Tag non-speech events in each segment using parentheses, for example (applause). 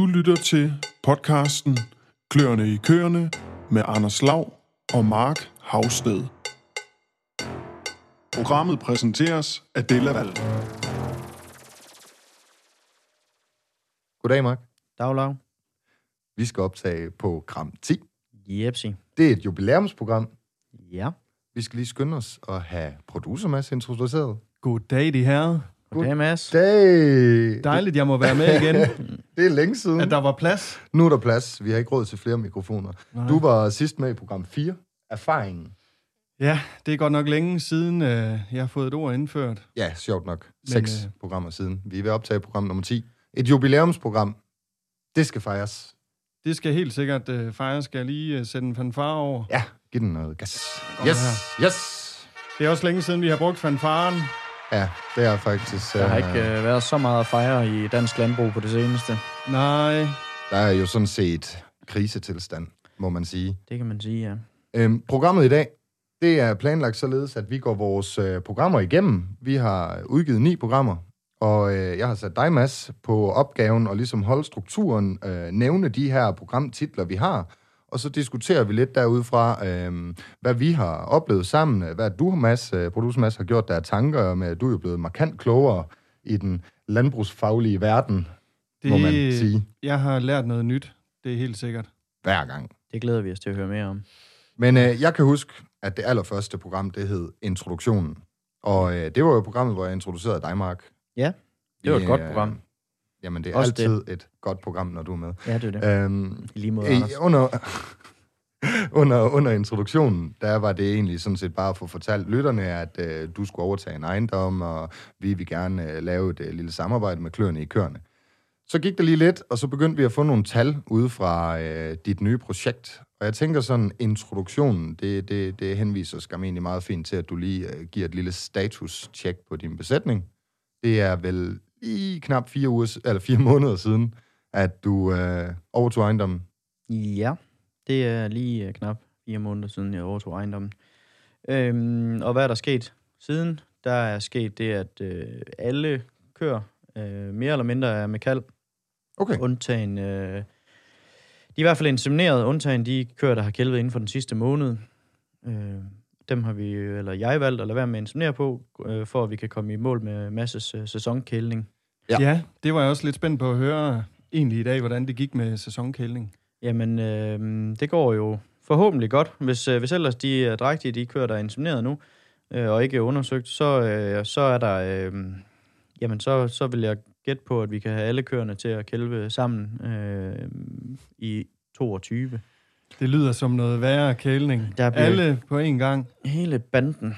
Du lytter til podcasten Kløerne i køerne med Anders Lav og Mark Havsted. Programmet præsenteres af Della Val. Goddag, Mark. Daglag. Vi skal optage program 10. Jepsi. Det er et jubilæumsprogram. Ja. Vi skal lige skynde os at have producer Mads introduceret. Goddag, de her. Goddag, Mads. Dag! Dejligt, jeg må være med igen. (laughs) Det er længe siden. At der var plads. Nu er der plads. Vi har ikke råd til flere mikrofoner. Nej. Du var sidst med i program 4. Erfaringen. Ja, det er godt nok længe siden, øh, jeg har fået et ord indført. Ja, sjovt nok. Men, Seks øh, programmer siden. Vi er ved at optage program nummer 10. Et jubilæumsprogram. Det skal fejres. Det skal helt sikkert øh, fejres. Skal jeg lige øh, sætte en fanfare over? Ja, giv den noget gas. Yes, yes. Det er også længe siden, vi har brugt fanfaren. Ja, det er faktisk... Der har øh, ikke øh, været så meget at fejre i dansk landbrug på det seneste. Nej, Der er jo sådan set krisetilstand, må man sige. Det kan man sige, ja. Øhm, programmet i dag, det er planlagt således, at vi går vores øh, programmer igennem. Vi har udgivet ni programmer, og øh, jeg har sat dig, Mads, på opgaven og ligesom holde strukturen, øh, nævne de her programtitler, vi har, og så diskuterer vi lidt derudfra, øh, hvad vi har oplevet sammen, hvad du, Mads, øh, producer Mads, har gjort der af tanker med, at du er jo blevet markant klogere i den landbrugsfaglige verden, det, må man sige, jeg har lært noget nyt. Det er helt sikkert. hver gang. Det glæder vi os til at høre mere om. Men øh, jeg kan huske, at det allerførste program, det hed Introduktionen. Og øh, det var jo programmet, hvor jeg introducerede dig, Mark. Ja, det var et Vi, godt øh, program. Jamen, det er Også altid det. et godt program, når du er med. Ja, det er det. Øhm, I lige måde, Anders. under, (laughs) under, under introduktionen, der var det egentlig sådan set bare at få fortalt lytterne, at øh, du skulle overtage en ejendom, og vi vil gerne øh, lave et øh, lille samarbejde med kløerne i køerne. Så gik der lige lidt, og så begyndte vi at få nogle tal ude fra øh, dit nye projekt. Og jeg tænker sådan, introduktionen, det, det, det henviser skam egentlig meget fint til, at du lige øh, giver et lille status-check på din besætning. Det er vel lige knap fire, uger, eller fire (laughs) måneder siden, at du øh, overtog ejendommen. Ja, det er lige øh, knap fire måneder siden, jeg overtog ejendommen. Øhm, og hvad er der sket siden? Der er sket det, at øh, alle kører øh, mere eller mindre er med kald. Okay. Undtagen, øh, de er i hvert fald insemineret, undtagen de køer, der har kælvet inden for den sidste måned. Øh, dem har vi, eller jeg valgt at lade være med at inseminere på, øh, for at vi kan komme i mål med masses øh, sæsonkældning. Ja. Ja. det var jeg også lidt spændt på at høre egentlig i dag, hvordan det gik med sæsonkældning. Jamen, øh, det går jo forhåbentlig godt. Hvis, øh, hvis ellers de er drægtige, de kører, der er insemineret nu, øh, og ikke er undersøgt, så, øh, så er der... Øh, jamen, så, så vil jeg gætte på, at vi kan have alle køerne til at kælve sammen øh, i 22. Det lyder som noget værre kældning. Der bliver- Alle på én gang. Hele banden.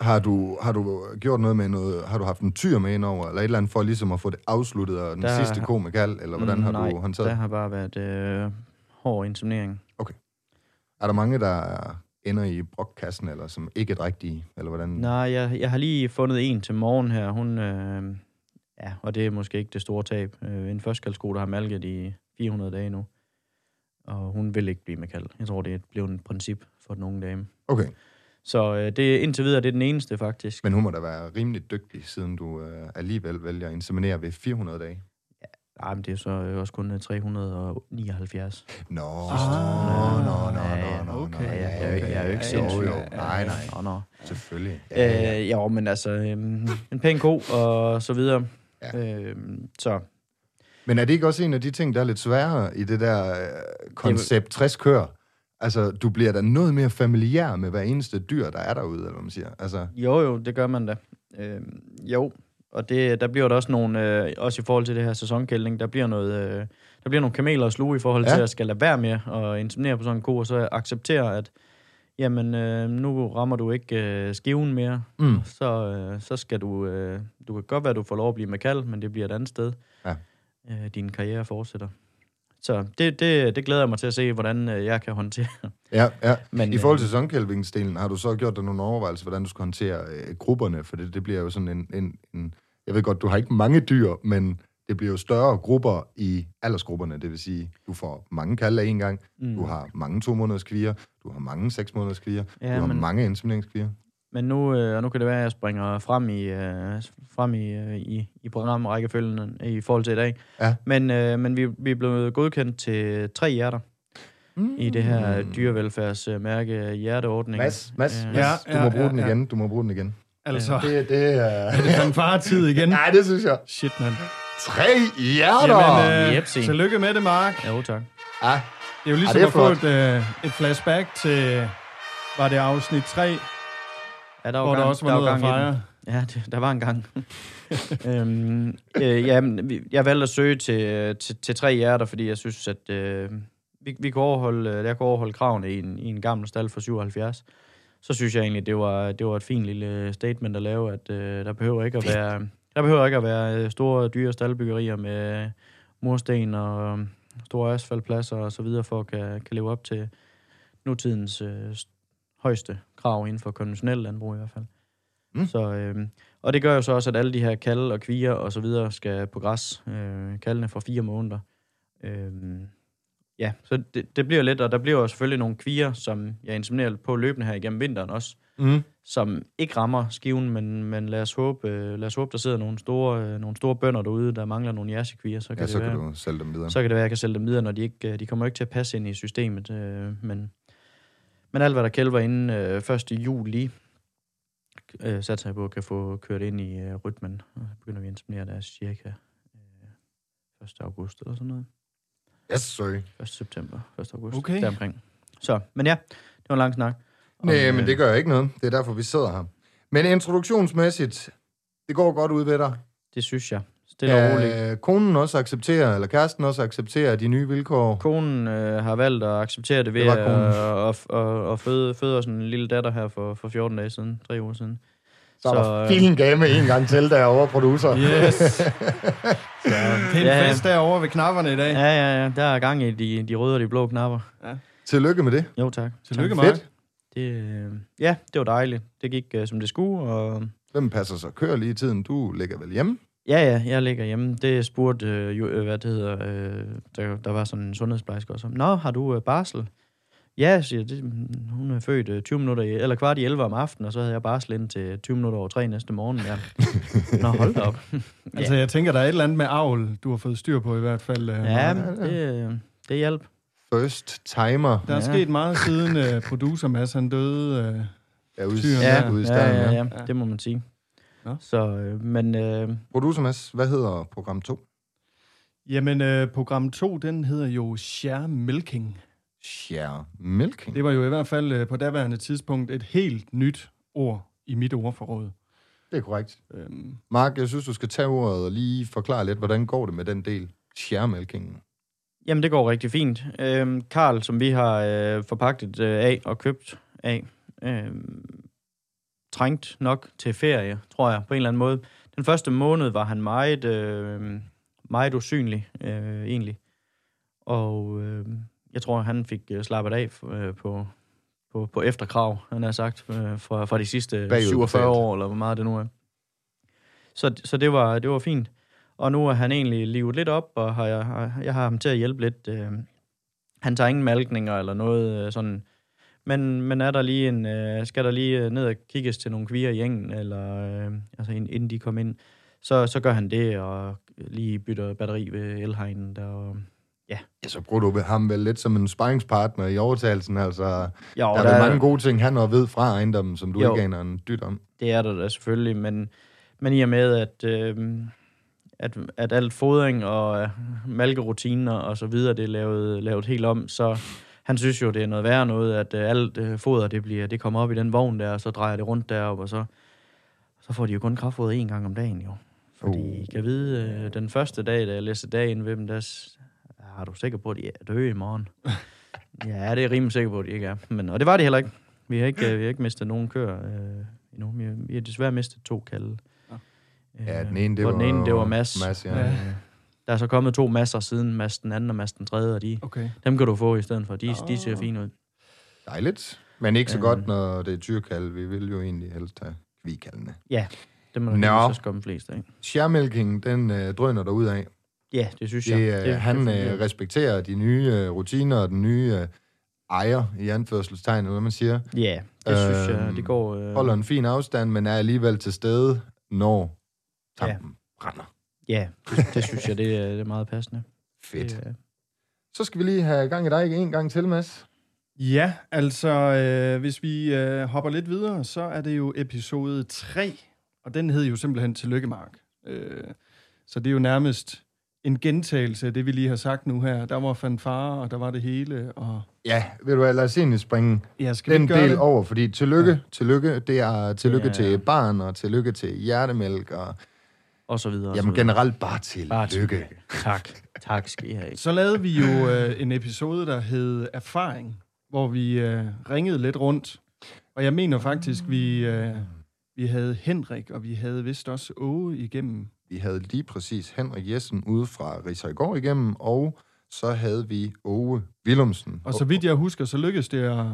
Har du, har du gjort noget med noget, har du haft en tyr med ind over, eller et eller andet for ligesom at få det afsluttet, og den Der- sidste ko med kald, eller hvordan har Nej, du håndteret der det? har bare været øh, hård inseminering. Er der mange, der ender i brokkassen, eller som ikke er rigtige, eller hvordan? Nej, jeg, jeg har lige fundet en til morgen her. Hun, øh, ja, og det er måske ikke det store tab. Øh, en førstkaldsko, der har malket i 400 dage nu. Og hun vil ikke blive med kald. Jeg tror, det er blevet et princip for den unge dame. Okay, Så øh, det, indtil videre det er den eneste, faktisk. men hun må da være rimelig dygtig, siden du øh, alligevel vælger at inseminere ved 400 dage. Nej, men det er så øh, også kun øh, 379. Nå, Ah. nå, nå, nå, Ja, ja, nå, okay. Ja, jeg, ja, jeg, jeg, er jo ikke Ja, ja, sindssyg. Jo, jo, nej, nej, Nå, nå. selvfølgelig. Øh, jo, men altså, øh, en pæn ko og så videre. Ja. Øh, så Men er det ikke også en af de ting, der er lidt sværere i det der øh, koncept 60 kør? Altså, du bliver da noget mere familiær med hver eneste dyr, der er derude, eller hvad man siger. Altså, Jo, jo, det gør man da. Øh, jo, og det, der bliver der også nogle, øh, også i forhold til det her sæsonkældning, der bliver noget, øh, der bliver nogle kameler at sluge i forhold Ja. til at skal lade være med at inseminere på sådan en ko, og så acceptere, at jamen, øh, nu rammer du ikke øh, skiven mere, mm. så, øh, så skal du, øh, du kan godt være, at du får lov at blive med kald, men det bliver et andet sted. Øh, din karriere fortsætter. Så det, det, det glæder jeg mig til at se, hvordan øh, jeg kan håndtere. Ja, ja. (laughs) Men, I forhold øh, til sæsonkælvingsdelen, har du så gjort dig nogle overvejelser, hvordan du skal håndtere øh, grupperne? For det, det bliver jo sådan en, en, en... Jeg ved godt, du har ikke mange dyr, men det bliver jo større grupper i aldersgrupperne. Det vil sige, du får mange kalde af en gang, Mm. du har mange to måneders kvier, du har mange seks måneders kvier, Ja, du har men- mange insemineringskvier. Men nu, øh, og nu kan det være, at jeg springer frem i, øh, frem i, øh, i, i programrækkefølgen i forhold til i dag. Ja. Men, øh, men vi, vi er blevet godkendt til tre hjerter Mm. i det her dyrevelfærdsmærke hjerteordning. Mads, Mads, Øh, Mads, Ja, du ja, må bruge ja, den ja. igen. Du må bruge den igen. Altså, Det, det er... er det fanfare-tid igen? (laughs) Nej, det synes jeg. Shit, mand. Tre hjerter! Jamen, øh, Jepsi. tillykke med det, Mark. Jo, tak. Ja, Det er jo ligesom det er at få et, øh, et flashback til, var det afsnit 3, Ja, der var hvor der gang, også var noget at gang den. fejre. Ja, det, der var en gang. (laughs) øhm, øh, ja, jeg valgte at søge til, til, til tre hjerter, fordi jeg synes, at øh, vi, vi kunne overholde, øh, jeg kunne overholde kravene i en, i en gammel stald fra 77. Så synes jeg egentlig, det var, det var et fint lille statement at lave, at øh, der behøver ikke at være, der behøver ikke at være øh, store, dyre staldbyggerier med mursten og øh, store asfaltpladser og så videre, for at kan, kan leve op til nutidens øh, højeste krav inden for konventionel landbrug i hvert fald. Mm. Så, øh, og det gør jo så også, at alle de her kalde og kvier og så videre skal på græs. Øh, kaldene for fire måneder. Øh, ja, så det, det bliver lidt, og der bliver jo selvfølgelig nogle kvier, som jeg inseminerer på løbende her igennem vinteren også, mm. som ikke rammer skiven, men, men lad, os håbe, øh, lad os håbe, der sidder nogle store, øh, nogle store bønder derude, der mangler nogle jersekvier, så kan, ja, det så være, kan du sælge dem videre. så kan det være, at jeg kan sælge dem videre, når de ikke, øh, de kommer ikke til at passe ind i systemet. Øh, men, men alt, hvad der kælver inden øh, 1. juli, øh, satser jeg på, at kan få kørt ind i øh, rytmen. Og så begynder vi at inseminere der cirka øh, 1. august eller sådan noget. Yes, sorry. 1. september, 1. august, Okay. deromkring. Så, men ja, det var en lang snak. Om, Nej, men øh, det gør ikke noget. Det er derfor, vi sidder her. Men introduktionsmæssigt, det går godt ud ved dig. Det synes jeg. Stille og roligt. Konen også acceptere, eller kæresten også acceptere de nye vilkår? Konen øh, har valgt at acceptere det ved Det at, at, at, at føde, føde os en lille datter her for, for 14 dage siden, tre uger siden. Så er der Så, øh, fin game en gang til derovre, producer. Yes. (laughs) Så, det er en Ja. fest derovre ved knapperne i dag. Ja, ja, ja. Der er gang i de, de røde og de blå knapper. Tillykke med det. Jo, tak. Tillykke, tak. Mark. Fedt. Det, øh, ja, det var dejligt. Det gik, uh, som det skulle, og Hvem passer så kør lige i tiden? Du ligger vel hjemme? Ja, ja, jeg ligger hjemme. Det spurgte øh, jo, øh, hvad det hedder, øh, der, der var sådan en sundhedsplejerske også. Nå, har du øh, barsel? Ja, siger jeg, det, hun er født øh, 20 minutter, i, eller kvart i 11 om aftenen, og så havde jeg barsel ind til 20 minutter over 3 næste morgen. Ja. (laughs) Nå, hold da op. (laughs) Altså, jeg tænker, der er et eller andet med avl, du har fået styr på i hvert fald. øh, Ja, men det, øh, det hjalp. First timer. Der er Ja. sket meget siden uh, producer Mads, han døde. Uh, Ja, ude, Ja, ude i ja, staden, ja, ja. ja, det må man sige. Så, øh, men øh, Producer Mads, hvad hedder program 2? jamen, uh, program 2, den hedder jo Share Milking. Share Milking. Det var jo i hvert fald uh, på daværende tidspunkt et helt nyt ord i mit ordforråd. Det er korrekt. Øhm, Mark, jeg synes, du skal tage ordet og lige forklare lidt, hvordan går det med den del? Share Milking. Jamen, det går rigtig fint. Øhm, Karl, som vi har øh, forpagtet øh, af og købt af, øh, trængt nok til ferie, tror jeg, på en eller anden måde. Den første måned var han meget, øh, meget usynlig, øh, egentlig. Og øh, jeg tror, han fik øh, slappet af øh, på, på, på efterkrav, han har sagt, øh, fra, fra de sidste Bagudbetalt. 47 år, eller hvor meget det nu er. Så, så det, var, det var fint. Og nu er han egentlig livet lidt op, og har jeg, har, jeg har ham til at hjælpe lidt. Øh, han tager ingen malkninger eller noget øh, sådan. Men, men er der lige en, øh, skal der lige øh, ned og kigges til nogle kvier i engen, eller øh, altså ind- inden de kommer ind, så, så gør han det, og lige bytter batteri ved elhegnen der. Og, Ja, så bruger du ham vel lidt som en sparringspartner i overtagelsen. Altså, ja, der og er mange gode ting, han har ved fra ejendommen, som du Jo. ikke aner en dyt om. Det er der da selvfølgelig, men, men i og med, at, øh, at, at alt fodring og øh, malkerutiner og så videre, det er lavet, lavet helt om, så han synes jo, det er noget værre noget, at øh, alt øh, foder, det, bliver, det kommer op i den vogn der, og så drejer det rundt deroppe, og så, så får de jo kun kraftfoder én gang om dagen jo. Fordi Uh. Kan vide, øh, den første dag, da jeg læste dagen ved dem, der er du sikker på, at de er døde i morgen? (laughs) ja, det er rimelig sikker på, at de ikke er. Men, og det var de heller ikke. Vi har ikke, øh, vi har ikke mistet nogen køer øh, endnu. Vi har, vi har desværre mistet to kalde. Øh, Ja, den ene, det var... den ene, det var Mads. Mads, ja. Ja. Øh, der er så kommet to masser siden, Mads den anden og Mads den tredje, og de, Okay. dem kan du få i stedet for. De, oh. de ser fine ud. Dejligt. Men ikke så Øh. godt, når det er tyrkald. Vi vil jo egentlig helst have kvikaldene. Dem må der også komme flest af. Sharemilking, den øh, drøner der ud af. Ja, det synes jeg. Det, øh, han fungerer. øh, respekterer de nye øh, rutiner og den nye øh, ejer, i anførselstegn, eller hvad man siger, Ja, det synes jeg, Øhm, det går... Øh, holder en fin afstand, men er alligevel til stede, når tampen ja. brænder. Ja, det, det synes jeg, det er, det er meget passende. Fedt. Det, øh, Så skal vi lige have gang i dig en gang til, Mads. Ja, altså, øh, hvis vi øh, hopper lidt videre, så er det jo episode 3, og den hed jo simpelthen Tillykke, Mark. Øh, så det er jo nærmest en gentagelse af det, vi lige har sagt nu her. Der var fanfare, og der var det hele, og... Ja, vil du hvad, lad os egentlig springe Ja, skal den del det? over, fordi tillykke, ja. tillykke, det er tillykke Ja. til barn, og tillykke til hjertemælk, og og så videre. og så jamen videre. generelt bare tillykke. Bare tillykke. Tak. Tak skal I have. Så lavede vi jo øh, en episode, der hed Erfaring, hvor vi øh, ringede lidt rundt. Og jeg mener faktisk, vi, øh, vi havde Henrik, og vi havde vist også Åge igennem. Vi havde lige præcis Henrik Jessen ude fra Rigsøjgård igennem, og så havde vi Ove Willumsen. Og så vidt jeg husker, så lykkedes det at,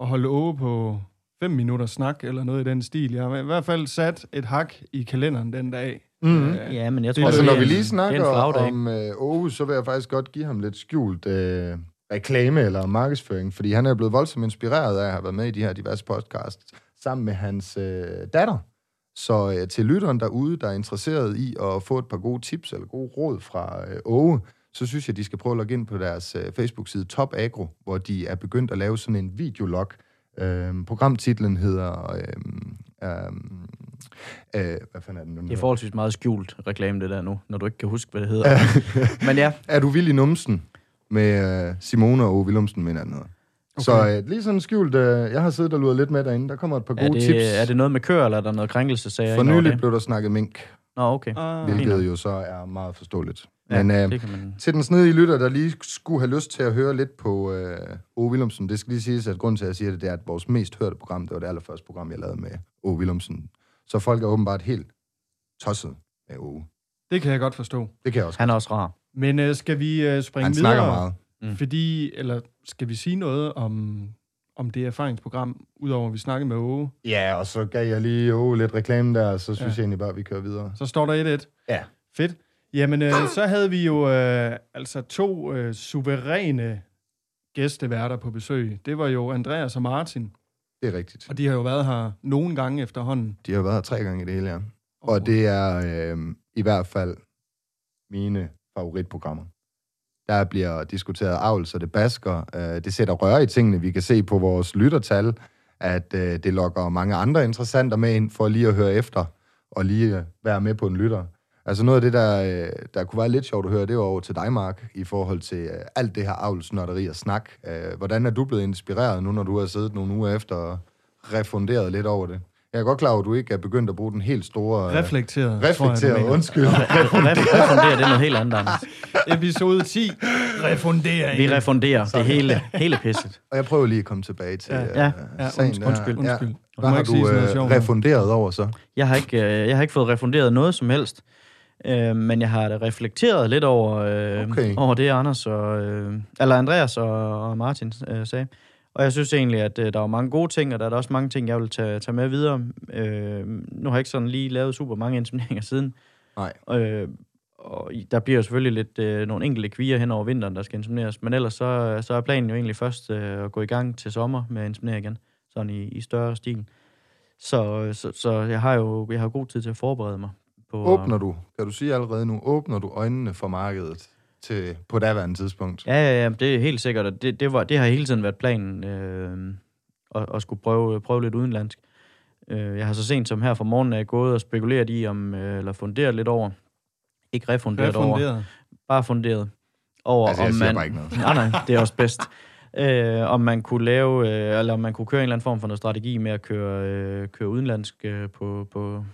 at holde Åge på fem minutter snak, eller noget i den stil. Jeg har i hvert fald sat et hak i kalenderen den dag. Mm. Øh, Ja, men jeg tror, Altså, det når vi lige snakker er om øh, Ove, så vil jeg faktisk godt give ham lidt skjult øh, reklame eller markedsføring, fordi han er blevet voldsomt inspireret af at have været med i de her diverse podcasts, sammen med hans øh, datter. Så øh, til lytteren derude, der er interesseret i at få et par gode tips eller gode råd fra øh, Ove, så synes jeg, de skal prøve at logge ind på deres øh, Facebook-side Top Agro, hvor de er begyndt at lave sådan en videolog. Øh, programtitlen hedder... Øh, øh, øh, hvad fanden er den nu? Det er forholdsvis meget skjult reklame, det der nu, når du ikke kan huske, hvad det hedder. (laughs) men ja, Er du vild i numsen? Med øh, Simone og Ove Willumsen, mener jeg, hedder. Okay. Så øh, lige sådan skjult, øh, jeg har siddet og luret lidt med derinde. Der kommer et par er gode det, tips. er det noget med kør, eller er der noget krænkelsessager For ind over nylig blev der snakket mink, Nå, okay. Ah, hvilket jo så er meget forståeligt. Ja, Men øh, det kan man... til den snedige lytter, der lige skulle have lyst til at høre lidt på øh, Ove Willumsen, det skal lige siges, at grunden til, at jeg siger det, det er, at vores mest hørte program, det var det allerførste program, jeg lavede med Ove Willumsen. Så folk er åbenbart helt tosset med Ove. det kan jeg godt forstå. Det kan jeg også. Han er også rar. Men øh, skal vi øh, springe Han videre? snakker meget. Mm. Fordi, eller skal vi sige noget om, om det erfaringsprogram, udover at vi snakkede med Åge? Ja, og så gav jeg lige Ove lidt reklame der, og så synes Ja. jeg egentlig bare, at vi kører videre. Så står der 1-1. Ja. Fedt. Jamen, øh, så havde vi jo øh, altså to øh, suveræne gæsteværter på besøg. Det var jo Andreas og Martin, Det er rigtigt. og de har jo været her nogle gange efterhånden. De har været her tre gange i det hele, ja. Og det er øh, i hvert fald mine favoritprogrammer. Der bliver diskuteret avl, så det basker. Øh, det sætter røre i tingene. Vi kan se på vores lyttertal, at øh, det lokker mange andre interessenter med ind for lige at høre efter og lige være med på en lytter. Altså noget af det, der, øh, der kunne være lidt sjovt at høre, det var over til dig, Mark, i forhold til øh, alt det her avlsnotteri og snak. Øh, hvordan er du blevet inspireret nu, når du har siddet nogle uger efter og refunderet lidt over det? Jeg er godt klar over, at du ikke er begyndt at bruge den helt store... Reflekteret, jeg, reflekteret, mener. undskyld. (laughs) Refunderer, det er noget helt andet, Anders. (laughs) Episode 10. Refundering. Vi refunderer det hele, hele pisset. (laughs) Og jeg prøver lige at komme tilbage til Ja. ja. Ja. Ja, sagen undskyld, undskyld, undskyld. Du Hvad har du sådan noget øh, refunderet over så? Jeg har ikke, øh, jeg har ikke fået refunderet noget som helst, øh, men jeg har da reflekteret lidt over, øh, Okay. over det, Anders og, øh, eller Andreas og, og Martin øh, sagde. Og jeg synes egentlig, at øh, der var mange gode ting, og der er også mange ting, jeg vil tage, tage med videre. Øh, nu har jeg ikke sådan lige lavet super mange insemineringer siden. Nej. Øh, og der bliver jo selvfølgelig lidt øh, nogle enkelte kvier hen over vinteren, der skal insemineres. Men ellers så, så er planen jo egentlig først øh, at gå i gang til sommer med at inseminere igen. Sådan i, i større stil. Så, så, så jeg har jo jeg har god tid til at forberede mig. På, Åbner du, kan du sige allerede nu, åbner du øjnene for markedet til, på daværende tidspunkt? Ja, ja, ja, det er helt sikkert, og det, det, var, det har hele tiden været planen, øh, at, at skulle prøve, prøve lidt udenlandsk. Øh, jeg har så sent som her fra morgenen er gået og spekuleret i, om, øh, eller funderet lidt over, ikke refunderet, over, bare funderet over, Altså, jeg om siger man... bare ikke noget. (laughs) nej, nej, det er også bedst. Øh, om man kunne lave, øh, eller om man kunne køre en eller anden form for noget strategi med at køre, øh, køre udenlandsk øh, på, på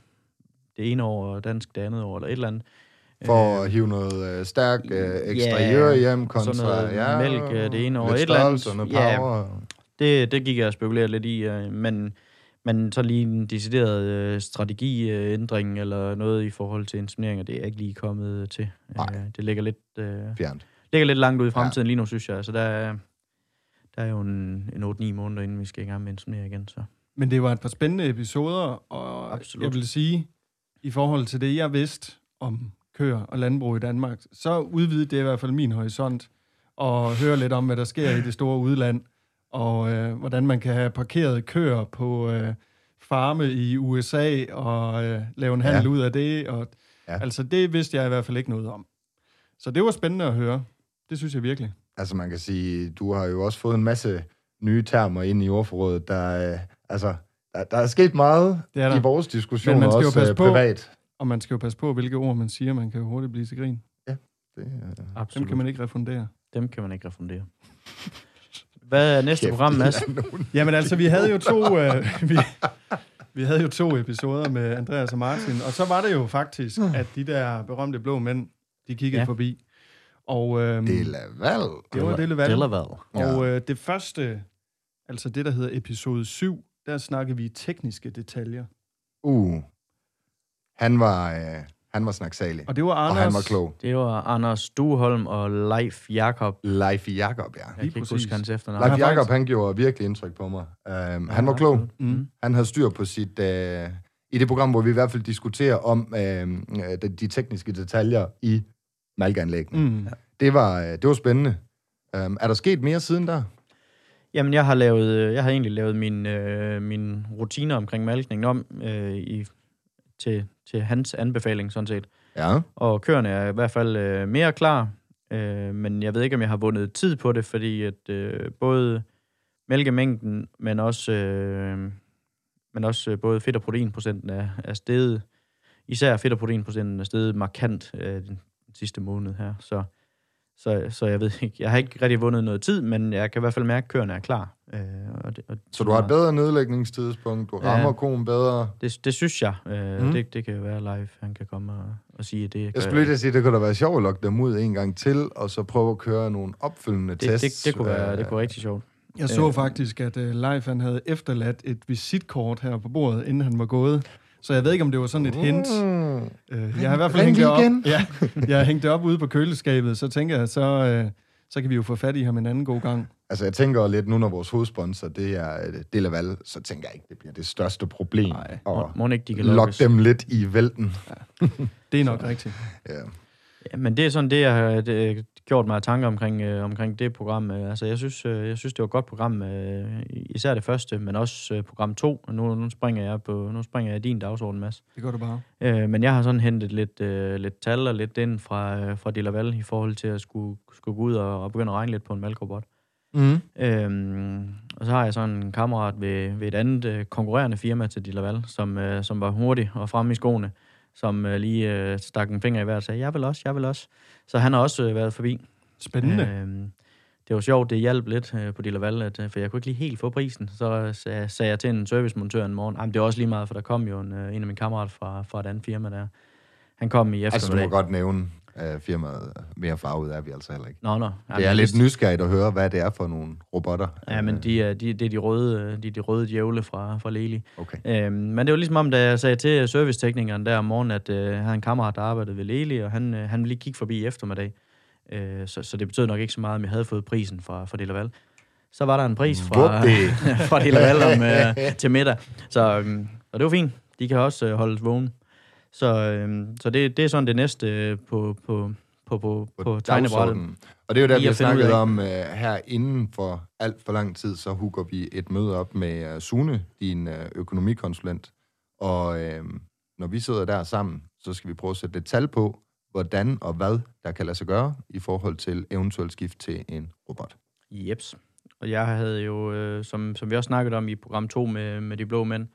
det ene år, og dansk det andet år, eller et eller andet. For at hive noget øh, stærk øh, ja, eksteriør hjem kontra... sådan noget mælk, øh, det ene år, lidt et eller andet. størrelse, noget Ja. power. Det, det gik jeg og spekulerede lidt i, øh, men, men så lige en decideret øh, strategiændring eller noget i forhold til insemineringer, det er ikke lige kommet til. Nej. Øh, det ligger lidt, øh, Fjernt. ligger lidt langt ud i fremtiden ja. lige nu, synes jeg. Så der er, der er jo en, en 8-9 måneder, inden vi skal i gang med at inseminere igen. Så. Men det var et par spændende episoder, og Absolut. jeg vil sige, i forhold til det, jeg vidste om køer og landbrug i Danmark, så udvidede det i hvert fald min horisont, og høre lidt om, hvad der sker i det store udland. og øh, hvordan man kan have parkeret køer på øh, farme i USA og øh, lave en handel Ja. ud af det. Og, Ja. Altså, det vidste jeg i hvert fald ikke noget om. Så det var spændende at høre. Det synes jeg virkelig. Altså man kan sige, du har jo også fået en masse nye termer ind i ordforrådet, der, øh, altså, der, der er sket meget Det er der. i vores diskussioner, Men man skal jo også passe øh, på. privat. Og man skal jo passe på, hvilke ord man siger. Man kan jo hurtigt blive til grin. Det, øh, Dem Absolut. kan man ikke refundere. Dem kan man ikke refundere. Hvad er næste kæft, program, Mads? er Jamen altså, vi havde jo to, øh, vi, vi havde jo to episoder med Andreas og Martin, og så var det jo faktisk, at de der berømte blå mænd, de kiggede Ja. ja. forbi. Og øhm, Det er Laval. det var det. Delaval. Og øh, det første, altså det, der hedder episode 7, der snakker vi tekniske detaljer. Uh. Han var, øh, han var snaksalig. Og det var Og Anders... han var klog. Det var Anders Dueholm og Leif Jakob. Leif Jakob, ja. Jeg kan Lige ikke præcis. huske hans efternavn. Leif Jakob, han gjorde virkelig indtryk på mig. Um, han var klog. Mm. Han havde styr på sit... Øh, I det program, hvor vi i hvert fald diskuterer om øh, de, de tekniske detaljer i malkeanlæggene. Mm. Det, var, øh, det var spændende. Um, er der sket mere siden der? Jamen, jeg har, lavet, øh, jeg har egentlig lavet min, øh, min rutiner omkring malkningen om øh, i, til, til hans anbefaling, sådan set. Ja. Og køerne er i hvert fald øh, mere klar, øh, men jeg ved ikke, om jeg har vundet tid på det, fordi at øh, både mælkemængden, men også, øh, men også øh, både fedt- og proteinprocenten er, er steget. Især fedt- og proteinprocenten er steget markant øh, den sidste måned her. Så, så, så jeg ved ikke, jeg har ikke rigtig vundet noget tid, men jeg kan i hvert fald mærke, at køerne er klar. Øh, og det, og Så du har et bedre nedlægningstidspunkt, du Ja. rammer koen bedre. det, det synes jeg. Øh, Mm. det, det kan jo være live, han kan komme og, og sige, at det Jeg skulle lige til at sige, det kunne da være sjovt at lokke dem ud en gang til, og så prøve at køre nogle opfølgende det, tests. det, det, kunne være, Øh, det kunne være rigtig sjovt. Jeg så Øh. faktisk, at uh, Leif han havde efterladt et visitkort her på bordet, inden han var gået. Så jeg ved ikke, om det var sådan et hint. Mm. Uh, jeg har i hvert fald hængt det op. igen. Ja, jeg har hængt det op ude på køleskabet, så tænker jeg, så, uh, så kan vi jo få fat i ham en anden god gang. Altså, jeg tænker lidt, nu når vores hovedsponsor, det er øh, Delaval, så tænker jeg ikke, det bliver det største problem. Nej. Og Må, må ikke, de kan lokke dem lidt i vælten. Det er nok (laughs) rigtigt. Ja. Ja, men det er sådan det, jeg har det, gjort mig tanker omkring, øh, omkring det program. Øh, altså, jeg synes, øh, jeg synes, det var et godt program, øh, især det første, men også øh, program 2. Og nu, nu, springer jeg på, nu springer jeg din dagsorden, Mads. Det gør du bare. Øh, men jeg har sådan hentet lidt, øh, lidt tal og lidt ind fra, øh, fra Delaval i forhold til at skulle, skulle gå ud og, og begynde at regne lidt på en malkrobot. Mm. Øhm, og så har jeg sådan en kammerat ved, ved et andet øh, konkurrerende firma til Delaval, som, øh, som var hurtig og fremme i skoene, som øh, lige øh, stak en finger i vejret og sagde, jeg vil også, jeg vil også. Så han har også øh, været forbi. Spændende. Øhm, det var sjovt, det hjalp lidt øh, på Delaval, at, øh, for jeg kunne ikke lige helt få prisen. Så sagde, sagde jeg til en servicemontør en morgen, jamen det er også lige meget, for der kom jo en, øh, en af mine kammerater fra, fra et andet firma der. Han kom i Altså, du eftermiddag. må godt nævne uh, firmaet. Mere farvet er vi altså heller ikke. Nå, nå. Det Jamen, er lidt nysgerrigt at høre, hvad det er for nogle robotter. Ja, men Øh, de er, de, det er de røde, øh, de, er de røde djævle fra, fra Leli. Okay. Øhm, men det var ligesom om, da jeg sagde til serviceteknikeren der om morgenen, at øh, jeg havde en kammerat, der arbejdede ved Leli, og han, øh, han ville lige kigge forbi i eftermiddag. Øh, så, så det betød nok ikke så meget, om jeg havde fået prisen fra, fra Delaval. Så var der en pris fra, (laughs) fra Delaval om, øh, til middag. Så, øhm, og det var fint. De kan også øh, holdes vågne. Så, øhm, så det, det er sådan det næste øh, på, på, på, på, på tegnebrættet. dagsordenen. Og det er jo der, vi har snakket om uh, her inden for alt for lang tid, så hooker vi et møde op med uh, Sune, din uh, økonomikonsulent. Og uh, når vi sidder der sammen, så skal vi prøve at sætte lidt tal på, hvordan og hvad der kan lade sig gøre i forhold til eventuelt skift til en robot. Jeps. Og jeg havde jo, øh, som, som vi også snakkede om i program 2 med, med de blå mænd,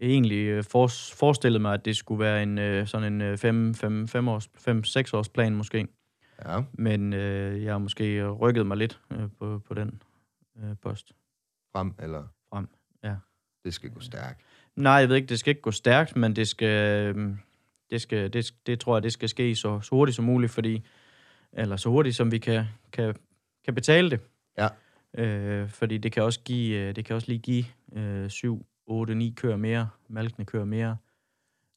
egentlig øh, for, forestillet mig, at det skulle være en øh, sådan en 5-6 års, fem, seks års plan måske. Ja, Men øh, jeg har måske rykket mig lidt øh, på, på den øh, post. frem eller... Frem, ja. Det skal gå stærkt. Nej, jeg ved ikke, det skal ikke gå stærkt, men det skal, øh, det, skal, det, det tror jeg, det skal ske så, så hurtigt som muligt, fordi, eller så hurtigt som vi kan, kan, kan betale det. Ja. Øh, fordi det kan også give, øh, det kan også lige give øh, 7, 8, 9 køer mere, malkende køer mere.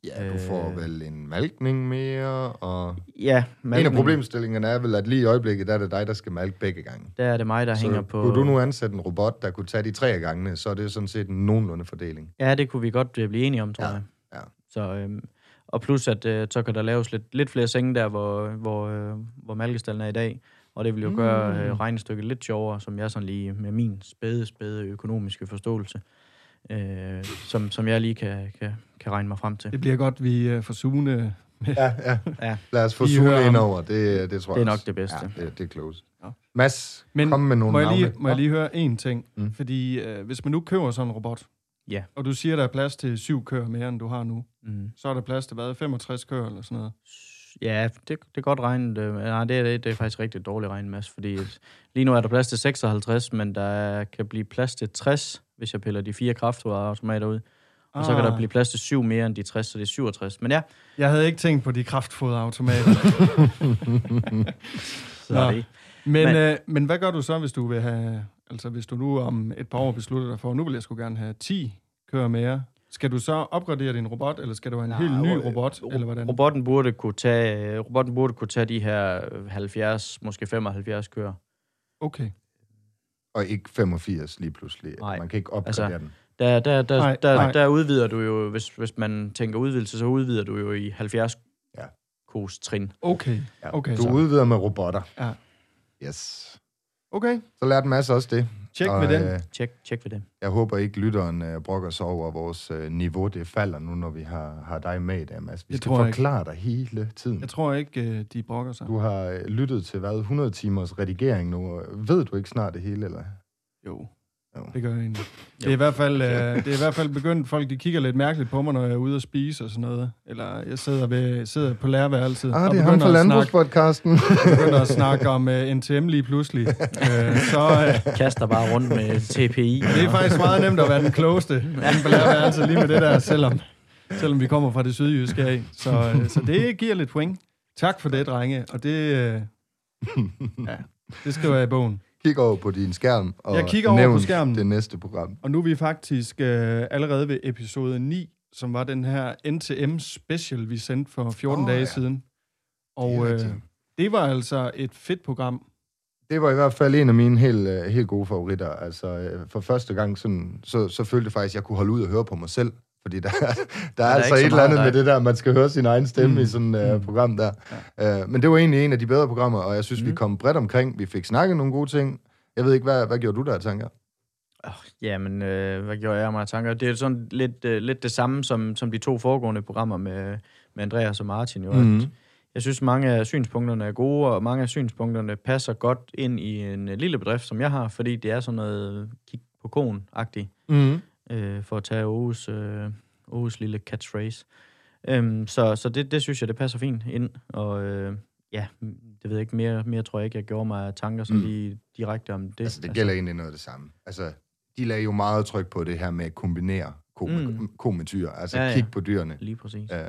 Ja, du får Øh. vel en malkning mere, og... Ja, En af problemstillingerne er vel, at lige i øjeblikket, der er det dig, der skal malke begge gange. Der er det mig, der så hænger på... kunne du nu ansætte en robot, der kunne tage de tre gange, så er det sådan set en nogenlunde fordeling. Ja, det kunne vi godt øh, blive enige om, tror Ja, jeg. ja. Så, øhm, og plus, at øh, så kan der laves lidt, lidt flere senge der, hvor, hvor, øh, hvor malkestallen er i dag. Og det vil jo gøre øh, regnestykket lidt sjovere, som jeg sådan lige med min spæde, spæde økonomiske forståelse, øh, som, som jeg lige kan, kan, kan regne mig frem til. Det bliver godt, vi uh, får Sune Ja, ja. (laughs) Ja. Lad os få Sune ind over. Det, det tror Det er jeg nok også. det bedste. Ja, det, det er close. Ja. Mads, Men kom med nogle må jeg, lige, navne. må jeg lige høre én ting? Mm. Fordi øh, hvis man nu køber sådan en robot, Ja. og du siger, der er plads til syv køer mere, end du har nu, Mm. så er der plads til hvad? 65 køer eller sådan noget? Ja, det, det er godt regnet. øh, Nej, det er, det, det er faktisk rigtig dårligt regnet, Mads, fordi lige nu er der plads til 56, men der kan blive plads til 60, hvis jeg piller de fire kraftfoderautomater ud. Og så kan der blive plads til syv mere end de 60, så det er 67. Men ja, Jeg havde ikke tænkt på de kraftfoderautomater. (laughs) Nå. er det. men, Men- øh, men hvad gør du så, hvis du vil have... Altså, hvis du nu om et par år beslutter dig for, nu vil jeg sgu gerne have 10 køer mere. Skal du så opgradere din robot, eller skal du have en Nej, helt ny ro- robot, eller hvordan? Robotten burde kunne tage, robotten burde kunne tage de her øh, 70, måske 75 kører. Okay. Og ikke 85 lige pludselig. Nej. Man kan ikke opgradere Altså, den. Der, der, der, Nej, der, nej. der udvider du jo, hvis, hvis man tænker udvidelse, så udvider du jo i 70 Ja. kos trin. Okay. Ja. Okay, du så. udvider med robotter. Ja. Yes. Okay. Så lærte masse også det. Tjek Og, ved den. øh, Tjek, tjek ved det. Jeg håber ikke, lytteren øh, brokker sig over, at vores øh, niveau det falder nu, når vi har, har dig med i dag, Mads. Vi Det skal tror jeg ikke. forklare dig hele tiden. Jeg tror ikke, øh, de brokker sig. Du har øh, lyttet til, hvad, 100 timers redigering nu. Ved du ikke snart det hele, eller? Jo, Jo. det gør jeg egentlig. Det er, i hvert fald, øh, (laughs) det er i hvert fald begyndt, folk de kigger lidt mærkeligt på mig, når jeg er ude og spise og sådan noget. Eller jeg sidder, ved, sidder på lærerværelset Ah, det er ham begynder fra Landbrugspodcasten. (laughs) begynder at snakke om uh, NTM lige pludselig. uh, så uh, Kaster bare rundt med TPI. det er faktisk meget nemt at være den klogeste (laughs) på lærerværelset lige med det der, selvom, selvom vi kommer fra det sydjyske af. Så, uh, så det giver lidt point. Tak for det, drenge. Og det, uh, ja, det skriver jeg i bogen. Kig over på din skærm, og Jeg kigger over på skærmen. det næste program. Og nu er vi faktisk øh, allerede ved episode 9, som var den her NTM special, vi sendte for 14 Åh, oh, dage ja. siden. Det Og er øh, det var altså et fedt program. Det var i hvert fald en af mine helt, øh, helt gode favoritter. Altså, øh, for første gang, sådan, så, så følte jeg faktisk, at jeg kunne holde ud og høre på mig selv. Fordi der, (laughs) der er, er altså et eller andet med det der, man skal høre sin egen stemme mm. i sådan et uh, Mm. program der. Ja. Uh, men det var egentlig en af de bedre programmer, og jeg synes, mm. vi kom bredt omkring. Vi fik snakket nogle gode ting. Jeg ved ikke, hvad, hvad gjorde du der, tænker? Oh, jamen, øh, hvad gjorde jeg af mig af tanker? Det er sådan lidt, øh, lidt det samme som, som de to foregående programmer med, med Andreas og Martin. Jo. Mm. Jeg synes, mange af synspunkterne er gode, og mange af synspunkterne passer godt ind i en øh, lille bedrift, som jeg har, fordi det er sådan noget kig på kon-agtigt, Mm. Øh, for at tage Aarhus, øh, Aarhus lille catchphrase. Øhm, så så det, det synes jeg, det passer fint ind, og øh, ja, det ved jeg ikke, mere, mere tror jeg ikke, jeg gjorde mig tanker sådan Mm. lige direkte om det. Altså, det gælder egentlig noget af det samme. Altså, de lagde jo meget tryk på det her med at kombinere ko, mm. Med dyr. Altså, Ja, ja, på dyrene. Lige præcis. Øh,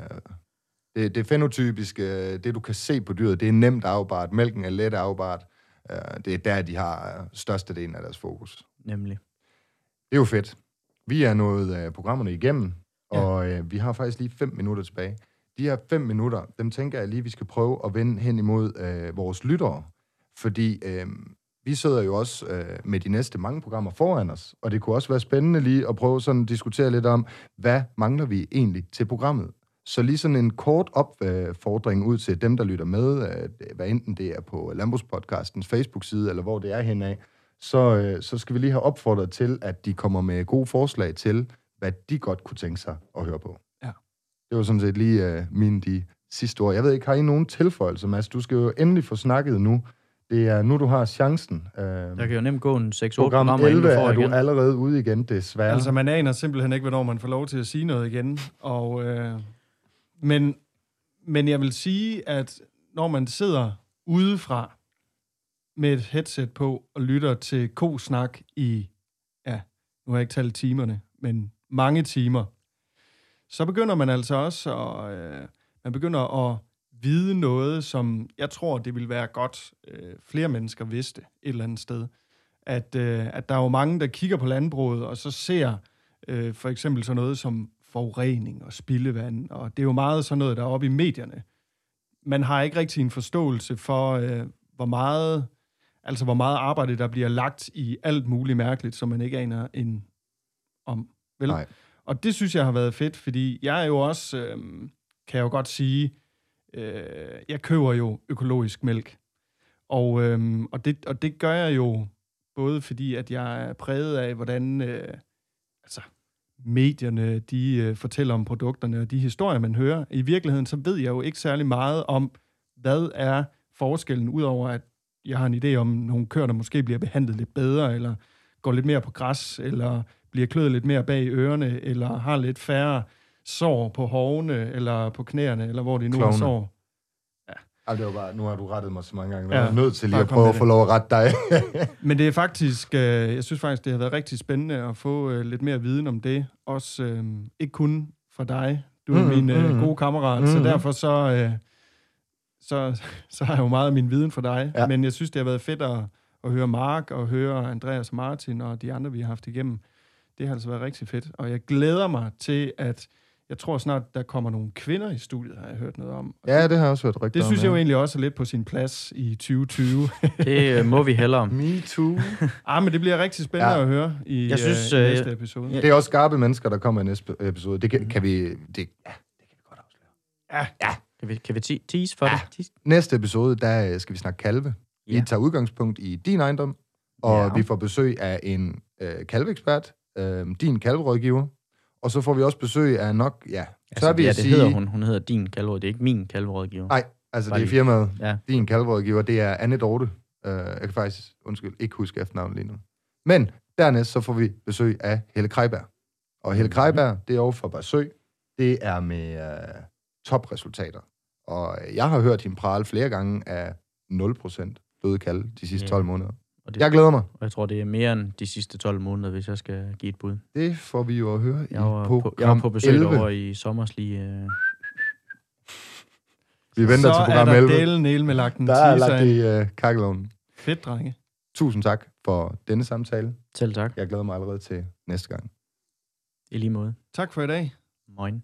det, det fenotypiske, det du kan se på dyret, det er nemt afbart. Mælken er let afbart. Øh, det er der, de har øh, størstedelen af deres fokus. Nemlig. Det er jo fedt. Vi er nået af programmerne igennem, Ja. og øh, vi har faktisk lige fem minutter tilbage. De her fem minutter, dem tænker jeg lige, vi skal prøve at vende hen imod øh, vores lyttere. Fordi øh, vi sidder jo også øh, med de næste mange programmer foran os, og det kunne også være spændende lige at prøve sådan at diskutere lidt om, hvad mangler vi egentlig til programmet? Så lige sådan en kort opfordring ud til dem, der lytter med, øh, hvad enten det er på Landbrugspodcastens Facebook-side, eller hvor det er henad, så, øh, så skal vi lige have opfordret til, at de kommer med gode forslag til, hvad de godt kunne tænke sig at høre på. Ja. Det var sådan set lige øh, mine de sidste ord. Jeg ved ikke, har I nogen tilføjelser, Mads? Du skal jo endelig få snakket nu. Det er nu, du har chancen. Øh, Der kan jo nemt gå en 6-8 program programmer, 11 inden du er du igen. allerede ude igen, desværre. Altså, man aner simpelthen ikke, hvornår man får lov til at sige noget igen. Og, øh, men, men jeg vil sige, at når man sidder udefra med et headset på og lytter til kosnak i, ja, nu har jeg ikke talt timerne, men mange timer, så begynder man altså også at, øh, man begynder at vide noget, som jeg tror, det vil være godt, øh, flere mennesker vidste et eller andet sted. At, øh, at der er jo mange, der kigger på landbruget, og så ser øh, for eksempel sådan noget som forurening og spildevand, og det er jo meget sådan noget, der er oppe i medierne. Man har ikke rigtig en forståelse for, øh, hvor meget altså hvor meget arbejde, der bliver lagt i alt muligt mærkeligt, som man ikke aner en om. Vel? Nej. Og det synes jeg har været fedt, fordi jeg er jo også, øh, kan jeg jo godt sige, øh, jeg køber jo økologisk mælk. Og, øhm, og, det, og det gør jeg jo både fordi, at jeg er præget af, hvordan øh, altså, medierne de øh, fortæller om produkterne og de historier, man hører. I virkeligheden, så ved jeg jo ikke særlig meget om, hvad er forskellen, udover at jeg har en idé om nogle køer, der måske bliver behandlet lidt bedre, eller går lidt mere på græs, eller bliver kløet lidt mere bag ørerne, eller har lidt færre sår på hovene, eller på knæerne, eller hvor de nu har sår. Ej, det var bare, nu har du rettet mig så mange gange. Ja, er jeg nødt til lige at prøve at få lov at rette dig. (laughs) Men det er faktisk, øh, jeg synes faktisk, det har været rigtig spændende at få øh, lidt mere viden om det. Også øh, ikke kun fra dig. Du er Mhm, min øh, mhm. gode kammerat, så Mhm. derfor så, øh, så, (laughs) så har jeg jo meget af min viden fra dig. Ja. Men jeg synes, det har været fedt at, at høre Mark og høre Andreas og Martin og de andre, vi har haft igennem. Det har altså været rigtig fedt. Og jeg glæder mig til, at jeg tror snart, der kommer nogle kvinder i studiet, har jeg hørt noget om. Ja, det har jeg også hørt rygter det om, synes jeg jo ja. egentlig også er lidt på sin plads i 2020. (laughs) Det øh, må vi hellere. Me too. (laughs) ah, men det bliver rigtig spændende Ja. ja. at høre i, Jeg synes, øh, i øh, næste episode. ja. Det er også skarpe mennesker, der kommer i næste episode. Det kan, kan vi... Det, ja, det kan vi godt afsløre. Kan vi, kan vi te- tease for Ja. det? Næste episode, der øh, skal vi snakke kalve. Vi Ja. tager udgangspunkt i din ejendom, og Ja. vi får besøg af en øh, kalveekspert, øh, din kalverådgiver, og så får vi også besøg af nok, ja, så Altså, vi ja, det sige... hedder hun. Hun hedder din kalveråd. Det er ikke min kalverådgiver. Nej, altså Bare det er firmaet. Ja. Din kalverådgiver, det er Anne Dorte. Uh, jeg kan faktisk, undskyld, ikke huske efternavnet lige nu. Men dernæst så får vi besøg af Helle Kreiberg. Og Helle Mhm. Kreiberg, det er over for besøg. Det er med uh, topresultater. Og øh, jeg har hørt hende prale flere gange af 0% døde de sidste Ja. 12 måneder. Og, det, Jeg glæder mig. og jeg tror, det er mere end de sidste 12 måneder, hvis jeg skal give et bud. Det får vi jo at høre Jeg var, i på, jeg var på besøg 11. over i sommers lige... Øh, (laughs) Vi venter så til program er der 11. delen med lagt en Der er lagt i kakkeloven. Fedt, drenge. Tusind tak for denne samtale. selv tak. Jeg glæder mig allerede til næste gang. I lige måde. Tak for i dag. Moin.